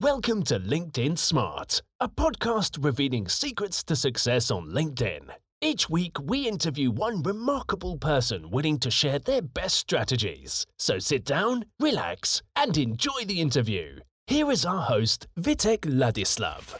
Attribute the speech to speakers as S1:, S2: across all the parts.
S1: Welcome to LinkedIn Smart, a podcast revealing secrets to success on LinkedIn. Each week, we interview one remarkable person willing to share their best strategies. So sit down, relax, and enjoy the interview. Here is our host, Vitek Ladislav.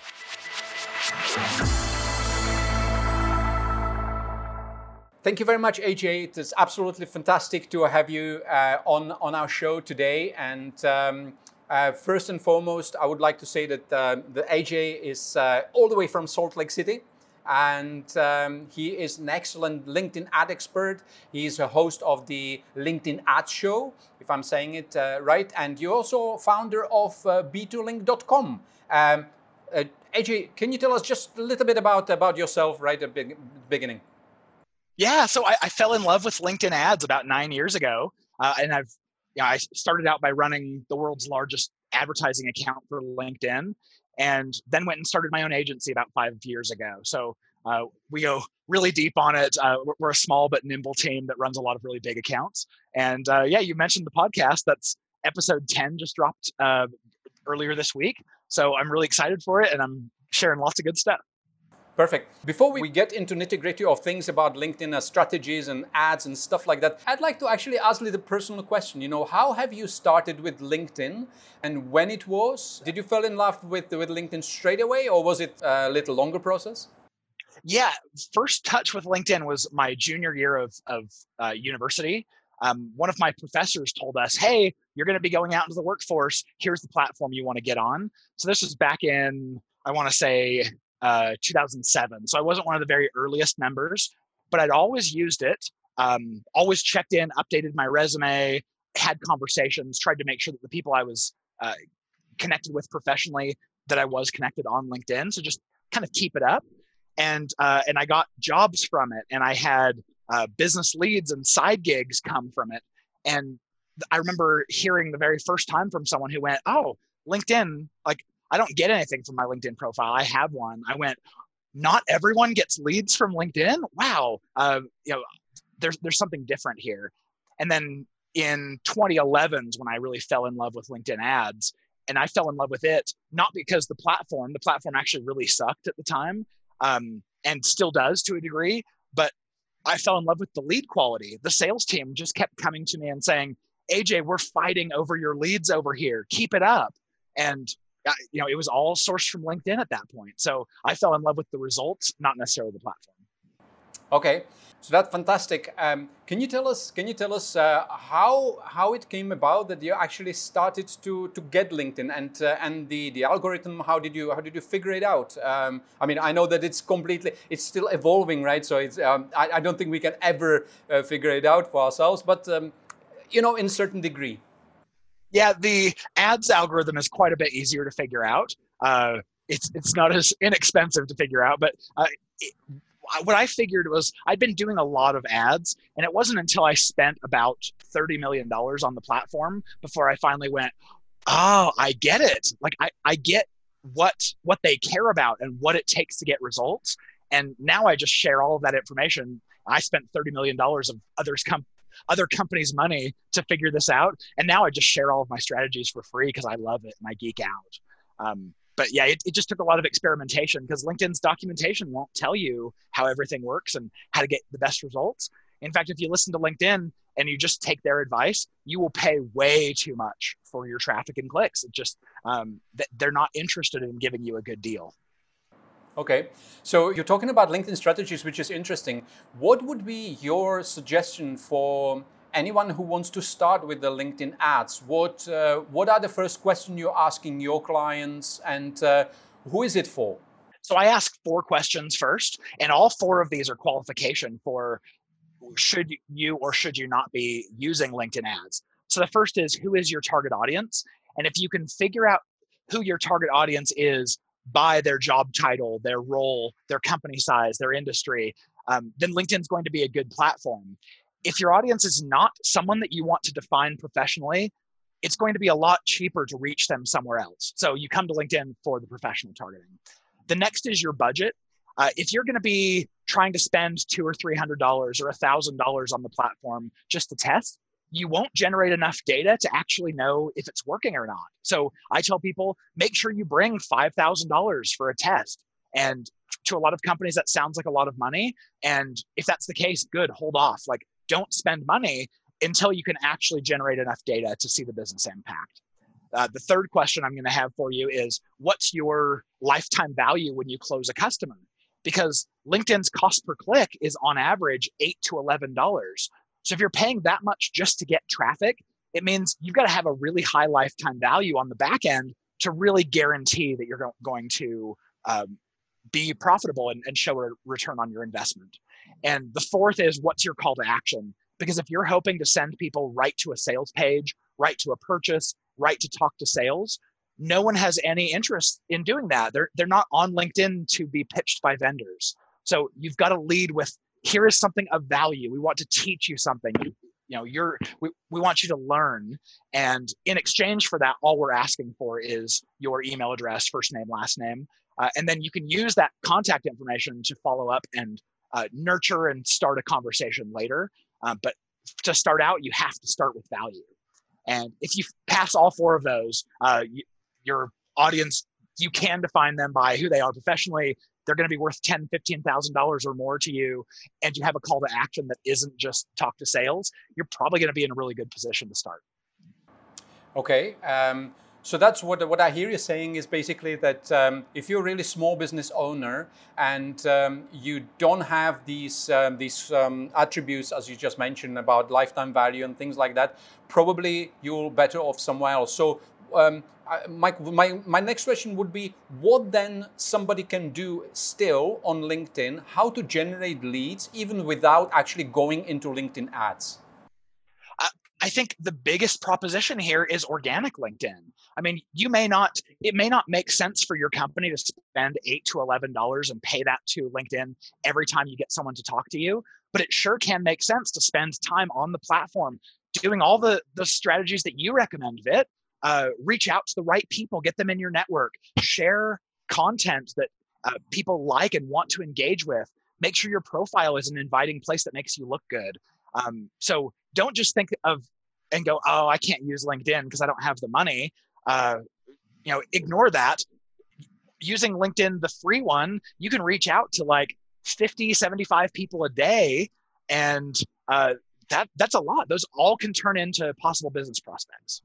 S2: Thank you very much, AJ. It is absolutely fantastic to have you uh, on, on our show today. And um, uh, first and foremost, I would like to say that uh, the AJ is uh, all the way from Salt Lake City. And um, he is an excellent LinkedIn ad expert. He is a host of the LinkedIn Ad Show, if I'm saying it uh, right. And you're also founder of uh, b2linked.com. Um, uh, AJ, can you tell us just a little bit about, about yourself right at the beginning?
S3: Yeah, so I, I, fell in love with LinkedIn ads about nine years ago, uh, and I've yeah, I started out by running the world's largest advertising account for LinkedIn, and then went and started my own agency about five years ago. So uh, we go really deep on it. Uh, we're a small but nimble team that runs a lot of really big accounts. And uh, yeah, you mentioned the podcast. That's episode ten just dropped uh, earlier this week. So I'm really excited for it, and I'm sharing lots of good stuff.
S2: Perfect. Before we get into nitty gritty of things about LinkedIn uh, strategies and ads and stuff like that, I'd like to actually ask you the personal question. You know, how have you started with LinkedIn and when it was? Did you fall in love with, with LinkedIn straight away or was it a little longer process?
S3: Yeah, first touch with LinkedIn was my junior year of, of uh, university. Um, one of my professors told us, hey, you're going to be going out into the workforce. Here's the platform you want to get on. So this was back in, I want to say, uh, 2007. So I wasn't one of the very earliest members, but I'd always used it, um, always checked in, updated my resume, had conversations, tried to make sure that the people I was uh, connected with professionally that I was connected on LinkedIn. So just kind of keep it up. And, uh, and I got jobs from it and I had uh, business leads and side gigs come from it. And I remember hearing the very first time from someone who went, Oh, LinkedIn, like I don't get anything from my LinkedIn profile. I have one. I went, not everyone gets leads from LinkedIn. Wow. Uh, you know, there's, there's something different here. And then in 2011 when I really fell in love with LinkedIn ads. And I fell in love with it, not because the platform, the platform actually really sucked at the time um, and still does to a degree, but I fell in love with the lead quality. The sales team just kept coming to me and saying, AJ, we're fighting over your leads over here. Keep it up. And you know, it was all sourced from LinkedIn at that point. So I fell in love with the results, not necessarily the platform.
S2: Okay, so that's fantastic. Um, can you tell us? Can you tell us uh, how how it came about that you actually started to to get LinkedIn and uh, and the the algorithm? How did you how did you figure it out? Um, I mean, I know that it's completely it's still evolving, right? So it's um, I, I, don't think we can ever uh, figure it out for ourselves, but um, you know, in certain degree
S3: yeah, the ads algorithm is quite a bit easier to figure out. Uh, it's it's not as inexpensive to figure out, but uh, it, what I figured was I'd been doing a lot of ads, and it wasn't until I spent about thirty million dollars on the platform before I finally went, "Oh, I get it! Like I I get what what they care about and what it takes to get results." And now I just share all of that information. I spent thirty million dollars of others come other companies' money to figure this out. And now I just share all of my strategies for free because I love it and I geek out. Um, but yeah, it, it just took a lot of experimentation because LinkedIn's documentation won't tell you how everything works and how to get the best results. In fact, if you listen to LinkedIn and you just take their advice, you will pay way too much for your traffic and clicks. It just um, they're not interested in giving you a good deal.
S2: Okay, so you're talking about LinkedIn strategies, which is interesting. What would be your suggestion for anyone who wants to start with the LinkedIn ads? What uh, what are the first questions you're asking your clients, and uh, who is it for?
S3: So I ask four questions first, and all four of these are qualification for should you or should you not be using LinkedIn ads. So the first is who is your target audience, and if you can figure out who your target audience is by their job title, their role, their company size, their industry, um, then LinkedIn's going to be a good platform. If your audience is not someone that you want to define professionally, it's going to be a lot cheaper to reach them somewhere else. So you come to LinkedIn for the professional targeting. The next is your budget. Uh, if you're going to be trying to spend two or three hundred dollars or a thousand dollars on the platform just to test, you won't generate enough data to actually know if it's working or not. So I tell people make sure you bring $5,000 for a test. And to a lot of companies, that sounds like a lot of money. And if that's the case, good, hold off. Like, don't spend money until you can actually generate enough data to see the business impact. Uh, the third question I'm going to have for you is what's your lifetime value when you close a customer? Because LinkedIn's cost per click is on average eight to eleven dollars. So if you're paying that much just to get traffic, it means you've got to have a really high lifetime value on the back end to really guarantee that you're going to um, be profitable and, and show a return on your investment. And the fourth is what's your call to action? Because if you're hoping to send people right to a sales page, right to a purchase, right to talk to sales, no one has any interest in doing that. They're, they're not on LinkedIn to be pitched by vendors. So you've got to lead with here is something of value. We want to teach you something. You, you know, you're we, we want you to learn. And in exchange for that, all we're asking for is your email address, first name, last name. Uh, and then you can use that contact information to follow up and uh, nurture and start a conversation later. Uh, but to start out, you have to start with value. And if you pass all four of those, uh, you, your audience, you can define them by who they are professionally, they're going to be worth ten, fifteen thousand dollars or more to you, and you have a call to action that isn't just talk to sales, you're probably going to be in a really good position to start.
S2: Okay. Um, so that's what what I hear you saying is basically that um, if you're a really small business owner and um, you don't have these um, these um, attributes as you just mentioned about lifetime value and things like that, probably you're better off somewhere else. So um, my, my, my next question would be what then somebody can do still on LinkedIn, how to generate leads even without actually going into LinkedIn ads?
S3: I think the biggest proposition here is organic LinkedIn. I mean, you may not, it may not make sense for your company to spend eight to eleven dollars and pay that to LinkedIn every time you get someone to talk to you, but it sure can make sense to spend time on the platform doing all the the strategies that you recommend, Vit, uh, reach out to the right people, get them in your network, share content that uh, people like and want to engage with. Make sure your profile is an inviting place that makes you look good. Um, so don't just think of and go, oh, I can't use LinkedIn because I don't have the money. Uh, you know, ignore that. Using LinkedIn, the free one, you can reach out to like 50, 75 people a day. And uh, that that's a lot. Those all can turn into possible business prospects.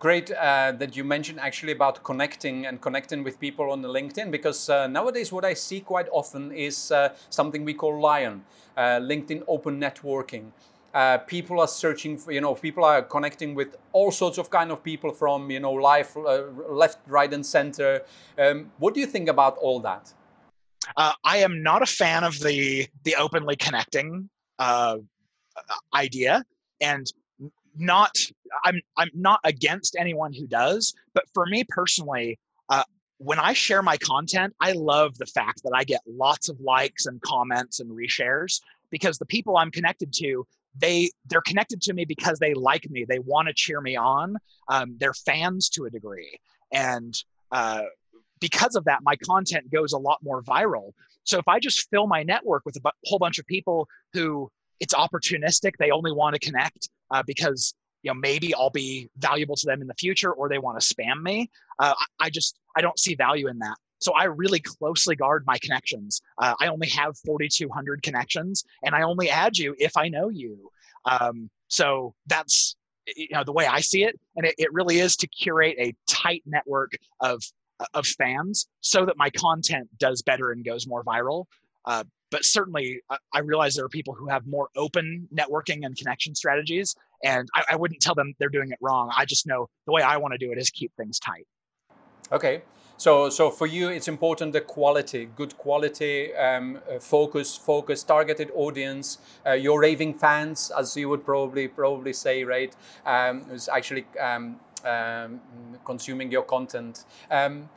S2: Great uh, that you mentioned actually about connecting and connecting with people on the LinkedIn because uh, nowadays what I see quite often is uh, something we call Lion, uh, LinkedIn Open Networking. Uh, people are searching for, you know, people are connecting with all sorts of kind of people from, you know, life, uh, left, right, and center. Um, what do you think about all that?
S3: I am not a fan of the the openly connecting idea, and not I'm I'm not against anyone who does, but for me personally, uh, when I share my content, I love the fact that I get lots of likes and comments and reshares because the people I'm connected to, they they're connected to me because they like me, they want to cheer me on, um, they're fans to a degree, and uh, because of that, my content goes a lot more viral. So if I just fill my network with a bu- whole bunch of people who it's opportunistic, they only want to connect uh, because you know maybe I'll be valuable to them in the future or they want to spam me. Uh, I, just I don't see value in that. So I really closely guard my connections. Uh, I only have 4,200 connections, and I only add you if I know you. Um, so that's you know the way I see it, and it, it really is to curate a tight network of of fans so that my content does better and goes more viral. Uh, but certainly I realize there are people who have more open networking and connection strategies and I, I, wouldn't tell them they're doing it wrong. I just know the way i want to do it is keep things tight.
S2: Okay. So so for you it's important the quality good quality um, uh, focus focus targeted audience. Uh, your raving fans as you would probably probably say right? Um, is actually um, um consuming your content. Um,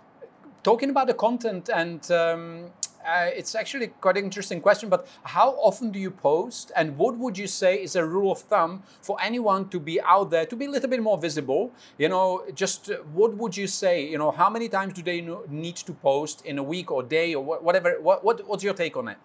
S2: talking about the content and um, uh, it's actually quite an interesting question, but how often do you post? And what would you say is a rule of thumb for anyone to be out there, to be a little bit more visible? You know, just uh, what would you say? You know, how many times do they need to post in a week or day or whatever? What, what, what's your take on it?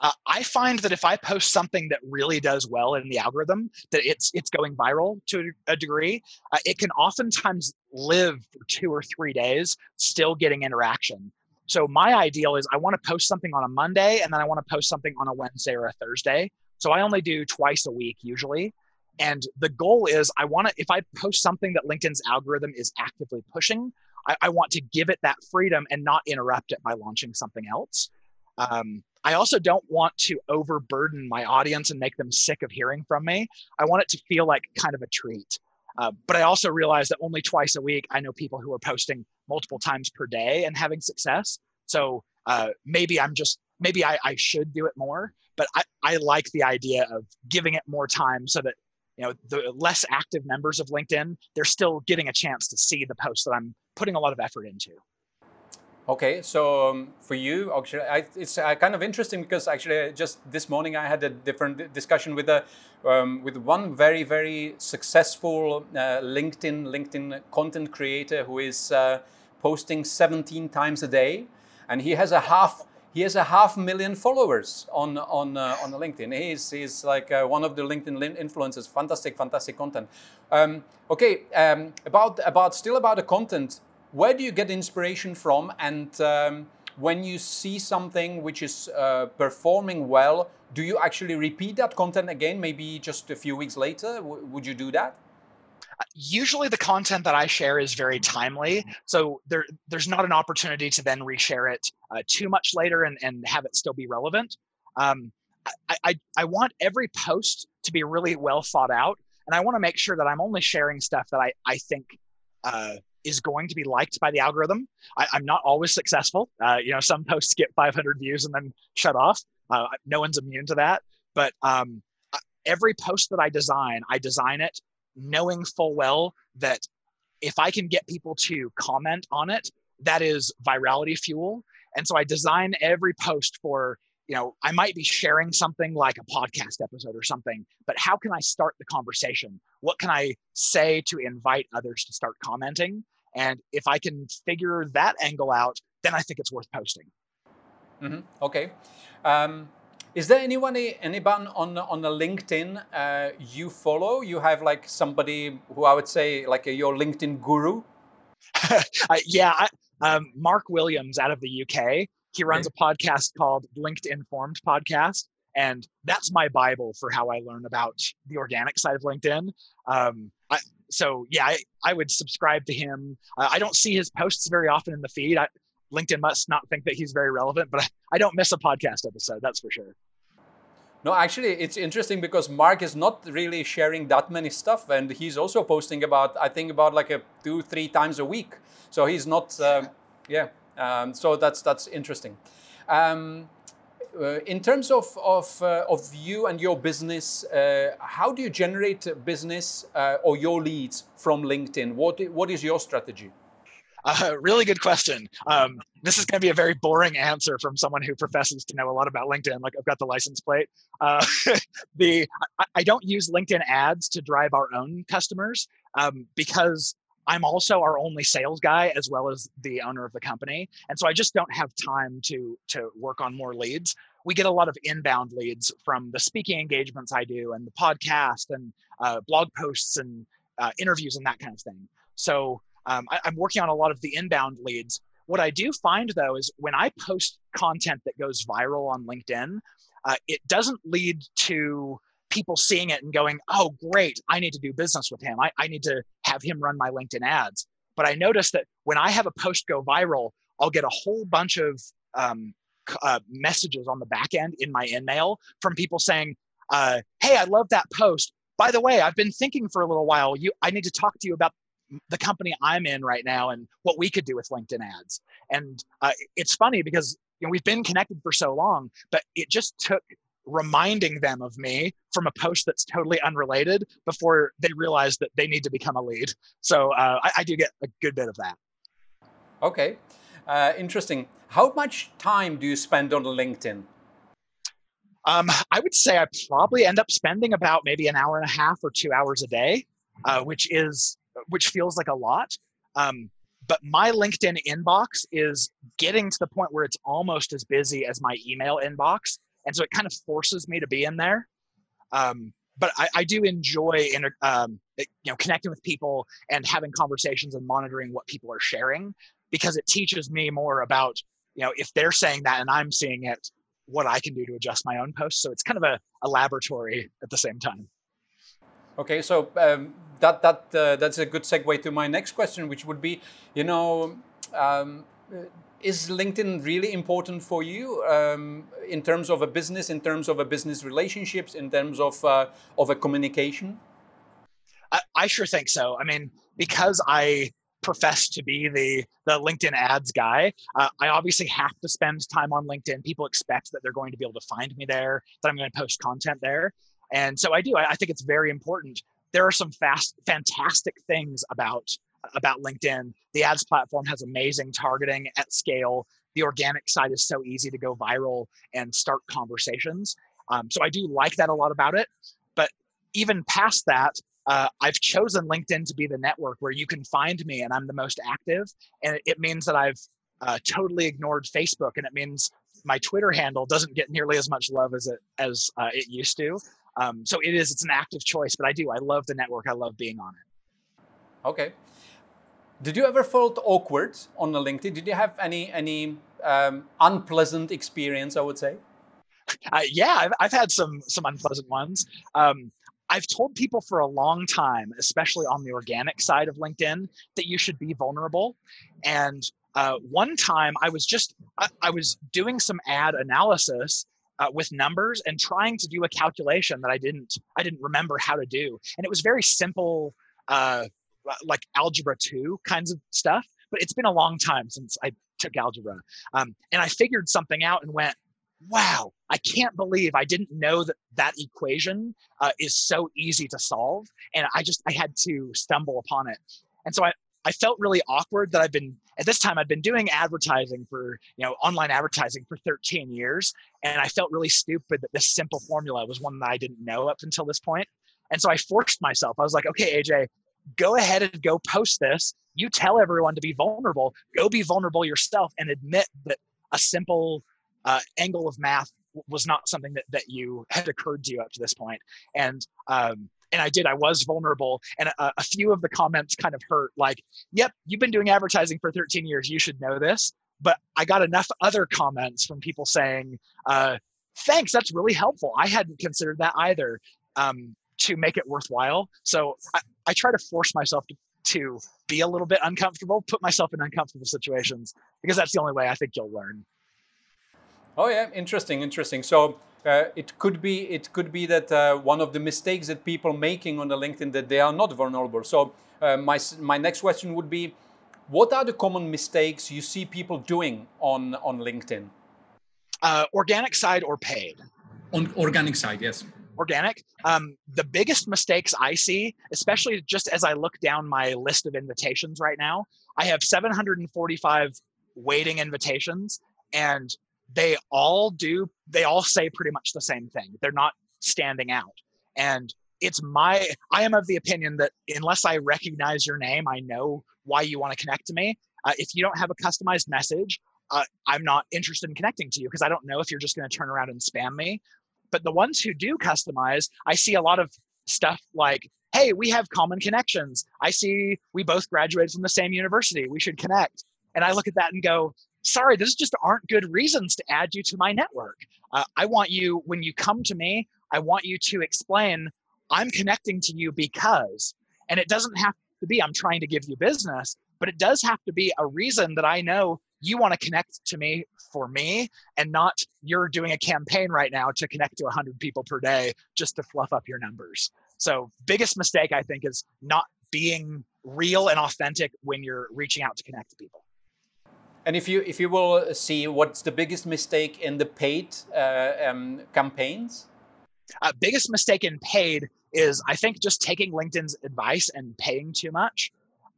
S3: uh, I find that if I post something that really does well in the algorithm, that it's it's going viral to a degree. Uh, it can oftentimes live for two or three days, still getting interaction. So my ideal is I want to post something on a Monday and then I want to post something on a Wednesday or a Thursday. So I only do twice a week usually. And the goal is I want to, if I post something that LinkedIn's algorithm is actively pushing, I, I want to give it that freedom and not interrupt it by launching something else. Um, I also don't want to overburden my audience and make them sick of hearing from me. I want it to feel like kind of a treat. Uh, but I also realize that only twice a week, I know people who are posting multiple times per day and having success. So uh, maybe I'm just, maybe I, I should do it more, but I, I like the idea of giving it more time so that, you know, the less active members of LinkedIn, they're still getting a chance to see the posts that I'm putting a lot of effort into.
S2: Okay, so um, for you, actually, I, it's uh, kind of interesting because actually just this morning I had a different discussion with a um, with one very very successful uh, LinkedIn LinkedIn content creator who is uh, posting 17 times a day, and he has a half he has a half million followers on on uh, on LinkedIn. He's he's like uh, one of the LinkedIn influencers. Fantastic, fantastic content. Um, okay, um, about about still about the content where do you get inspiration from? And um, when you see something which is uh, performing well, do you actually repeat that content again, maybe just a few weeks later? W- would you do that?
S3: Usually, the content that I share is very timely, so there, there's not an opportunity to then reshare it uh, too much later and, and have it still be relevant. Um, I, I, I want every post to be really well thought out, and I want to make sure that I'm only sharing stuff that I, I think uh, is going to be liked by the algorithm. I, am not always successful. Uh, you know, some posts get 500 views and then shut off. Uh, no one's immune to that. But um, every post that I design, I design it knowing full well that if I can get people to comment on it, that is virality fuel. And so I design every post for you know, I might be sharing something like a podcast episode or something, but how can I start the conversation? What can I say to invite others to start commenting? And if I can figure that angle out, then I think it's worth posting.
S2: Mm-hmm. Okay. Um, is there anyone, anyone on on the LinkedIn uh, you follow? You have like somebody who I would say like a, your LinkedIn guru.
S3: uh, yeah, I, um, Mark Williams out of the UK. He runs okay. a podcast called LinkedIn Informed Podcast, and that's my bible for how I learn about the organic side of LinkedIn. Um, so yeah, I, I would subscribe to him. I don't see his posts very often in the feed. I, LinkedIn must not think that he's very relevant, but I, I don't miss a podcast episode. That's for sure.
S2: No, actually, it's interesting because Mark is not really sharing that many stuff, and he's also posting about I think about like a two, three times a week. So he's not, um, yeah. Um, so that's that's interesting. Um, in terms of of, uh, of you and your business, uh, how do you generate business uh, or your leads from LinkedIn? What what is your strategy?
S3: Uh, really good question. Um, this is going to be a very boring answer from someone who professes to know a lot about LinkedIn. Like I've got the license plate. Uh, the I, I, don't use LinkedIn ads to drive our own customers um, because I'm also our only sales guy as well as the owner of the company. And so I just don't have time to to work on more leads. We get a lot of inbound leads from the speaking engagements I do and the podcast and uh, blog posts and uh, interviews and that kind of thing. So um, I, I'm working on a lot of the inbound leads. What I do find though is when I post content that goes viral on LinkedIn, uh, it doesn't lead to people seeing it and going, oh, great, I need to do business with him. I, I need to have him run my LinkedIn ads. But I noticed that when I have a post go viral, I'll get a whole bunch of um, uh, messages on the back end in my email from people saying, uh, hey, I love that post. By the way, I've been thinking for a little while. You, I need to talk to you about the company I'm in right now and what we could do with LinkedIn ads. And uh, it's funny because you know we've been connected for so long, but it just took reminding them of me from a post that's totally unrelated before they realize that they need to become a lead. So uh, I, I, do get a good bit of that.
S2: Okay, uh, interesting. How much time do you spend on LinkedIn?
S3: Um, I would say I probably end up spending about maybe an hour and a half or two hours a day, uh, which is which feels like a lot. Um, but my LinkedIn inbox is getting to the point where it's almost as busy as my email inbox and so it kind of forces me to be in there. Um, but I, I, do enjoy inter, um, you know connecting with people and having conversations and monitoring what people are sharing because it teaches me more about you know if they're saying that and I'm seeing it, what I can do to adjust my own posts. So it's kind of a, a laboratory at the same time.
S2: Okay, so um, that that uh, that's a good segue to my next question, which would be, you know, um, is LinkedIn really important for you um, in terms of a business, in terms of a business relationships, in terms of uh, of a communication?
S3: I, I sure think so. I mean, because I profess to be the the LinkedIn ads guy. Uh, I obviously have to spend time on LinkedIn. People expect that they're going to be able to find me there, that I'm going to post content there, and so I do. I, I think it's very important. There are some fast, fantastic things about about LinkedIn. The ads platform has amazing targeting at scale. The organic side is so easy to go viral and start conversations. Um, so I do like that a lot about it. But even past that, uh, I've chosen LinkedIn to be the network where you can find me and I'm the most active. And it, means that I've uh, totally ignored Facebook, and it means my Twitter handle doesn't get nearly as much love as it as uh, it used to. Um, so it is it's an active choice, but I do I love the network. I love being on it.
S2: Okay. Did you ever felt awkward on the LinkedIn? Did you have any any um, unpleasant experience? I would say.
S3: Uh, yeah, I've, I've had some some unpleasant ones. Um, I've told people for a long time, especially on the organic side of LinkedIn, that you should be vulnerable. And uh, one time I was just, I, I, was doing some ad analysis uh, with numbers and trying to do a calculation that I didn't, I didn't remember how to do. And it was very simple, uh, like algebra two kinds of stuff, but it's been a long time since I took algebra. Um, and I figured something out and went, wow, I can't believe I didn't know that that equation uh, is so easy to solve. And I just, I had to stumble upon it. And so I, I felt really awkward that I've been, at this time, I'd been doing advertising for, you know, online advertising for 13 years. And I felt really stupid that this simple formula was one that I didn't know up until this point. And so I forced myself. I was like, okay, AJ, go ahead and go post this. You tell everyone to be vulnerable. Go be vulnerable yourself and admit that a simple uh, angle of math was not something that, that you had occurred to you up to this point. And um, and I did. I was vulnerable, and a, a, few of the comments kind of hurt. Like, "Yep, you've been doing advertising for 13 years. You should know this." But I got enough other comments from people saying, uh, "Thanks, that's really helpful. I hadn't considered that either." Um, to make it worthwhile. So I, I try to force myself to, to be a little bit uncomfortable, put myself in uncomfortable situations, because that's the only way I think you'll learn.
S2: Oh yeah, interesting, interesting. So uh, it could be it could be that uh, one of the mistakes that people making on the LinkedIn that they are not vulnerable. So uh, my my next question would be, what are the common mistakes you see people doing on on LinkedIn?
S3: Uh, organic side or paid?
S2: On organic side, yes.
S3: Organic. Um, the biggest mistakes I see, especially just as I look down my list of invitations right now, I have 745 waiting invitations, and they all do they all say pretty much the same thing. They're not standing out. And it's my i am of the opinion that unless i recognize your name i know why you want to connect to me. Uh, if you don't have a customized message uh, i'm not interested in connecting to you because i don't know if you're just going to turn around and spam me but the ones who do customize i see a lot of stuff like hey we have common connections. I see we both graduated from the same university. We should connect. And i look at that and go sorry, those just aren't good reasons to add you to my network. Uh, I want you, when you come to me, I want you to explain, I'm connecting to you because, and it doesn't have to be, I'm trying to give you business, but it does have to be a reason that I know you want to connect to me for me and not you're doing a campaign right now to connect to 100 people per day just to fluff up your numbers. So, biggest mistake I think is not being real and authentic when you're reaching out to connect to people.
S2: And if you if you will see what's the biggest mistake in the paid uh, um, campaigns?
S3: Uh, biggest mistake in paid is I think just taking LinkedIn's advice and paying too much.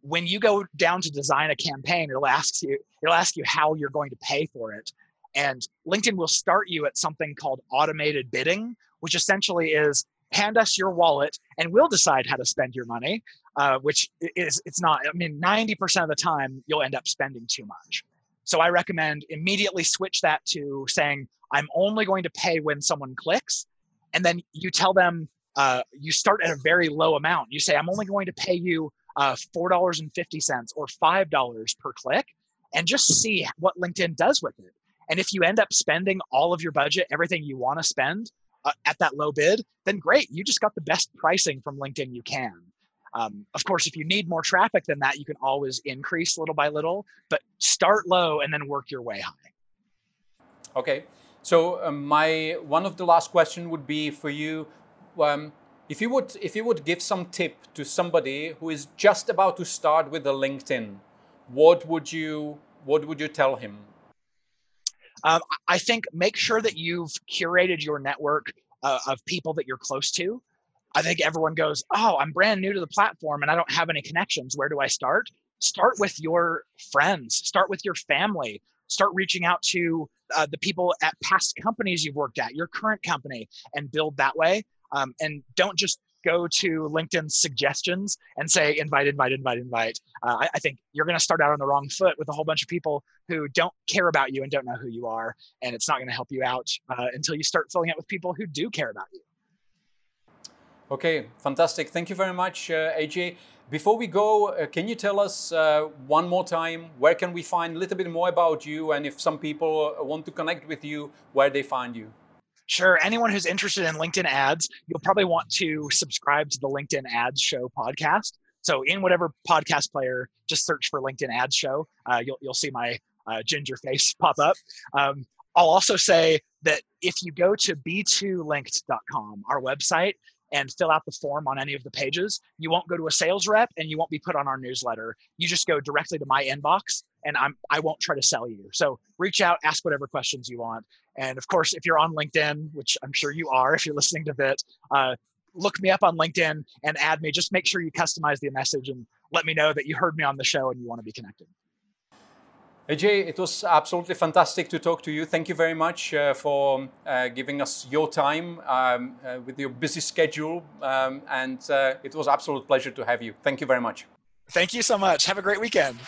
S3: When you go down to design a campaign, it'll ask you it'll ask you how you're going to pay for it, and LinkedIn will start you at something called automated bidding, which essentially is hand us your wallet and we'll decide how to spend your money. Uh, which is it's not. I mean, ninety percent of the time you'll end up spending too much. So I recommend immediately switch that to saying, I'm only going to pay when someone clicks. And then you tell them, uh, you start at a very low amount. You say, I'm only going to pay you uh, $4.50 or $5 per click and just see what LinkedIn does with it. And if you end up spending all of your budget, everything you want to spend uh, at that low bid, then great. You just got the best pricing from LinkedIn you can. Um, of course, if you need more traffic than that, you can always increase little by little, but start low and then work your way high.
S2: Okay. So um, my one of the last question would be for you. Um, if you would if you would give some tip to somebody who is just about to start with a LinkedIn, what would you what would you tell him?
S3: Um, I think make sure that you've curated your network uh, of people that you're close to. I think everyone goes, Oh, I'm brand new to the platform and I don't have any connections. Where do I start? Start with your friends, start with your family, start reaching out to uh, the people at past companies you've worked at, your current company, and build that way. Um, and don't just go to LinkedIn suggestions and say invite, invite, invite, invite. Uh, I, I, think you're going to start out on the wrong foot with a whole bunch of people who don't care about you and don't know who you are, and it's not going to help you out uh, until you start filling it with people who do care about you.
S2: Okay, fantastic. Thank you very much, uh, AJ. Before we go, uh, can you tell us uh, one more time where can we find a little bit more about you, and if some people want to connect with you, where they find you?
S3: Sure. Anyone who's interested in LinkedIn ads, you'll probably want to subscribe to the LinkedIn Ads Show podcast. So, in whatever podcast player, just search for LinkedIn Ads Show. Uh, you'll you'll see my uh, ginger face pop up. Um, I'll also say that if you go to b2linked.com, our website, and fill out the form on any of the pages, you won't go to a sales rep and you won't be put on our newsletter. You just go directly to my inbox and I'm I won't try to sell you. So reach out, ask whatever questions you want. And of course, if you're on LinkedIn, which I'm sure you are if you're listening to it, uh, look me up on LinkedIn and add me. Just make sure you customize the message and let me know that you heard me on the show and you want to be connected.
S2: AJ, it was absolutely fantastic to talk to you. Thank you very much uh, for uh, giving us your time um, uh, with your busy schedule. Um, and uh, it was absolute pleasure to have you. Thank you very much.
S3: Thank you so much. Have a great weekend.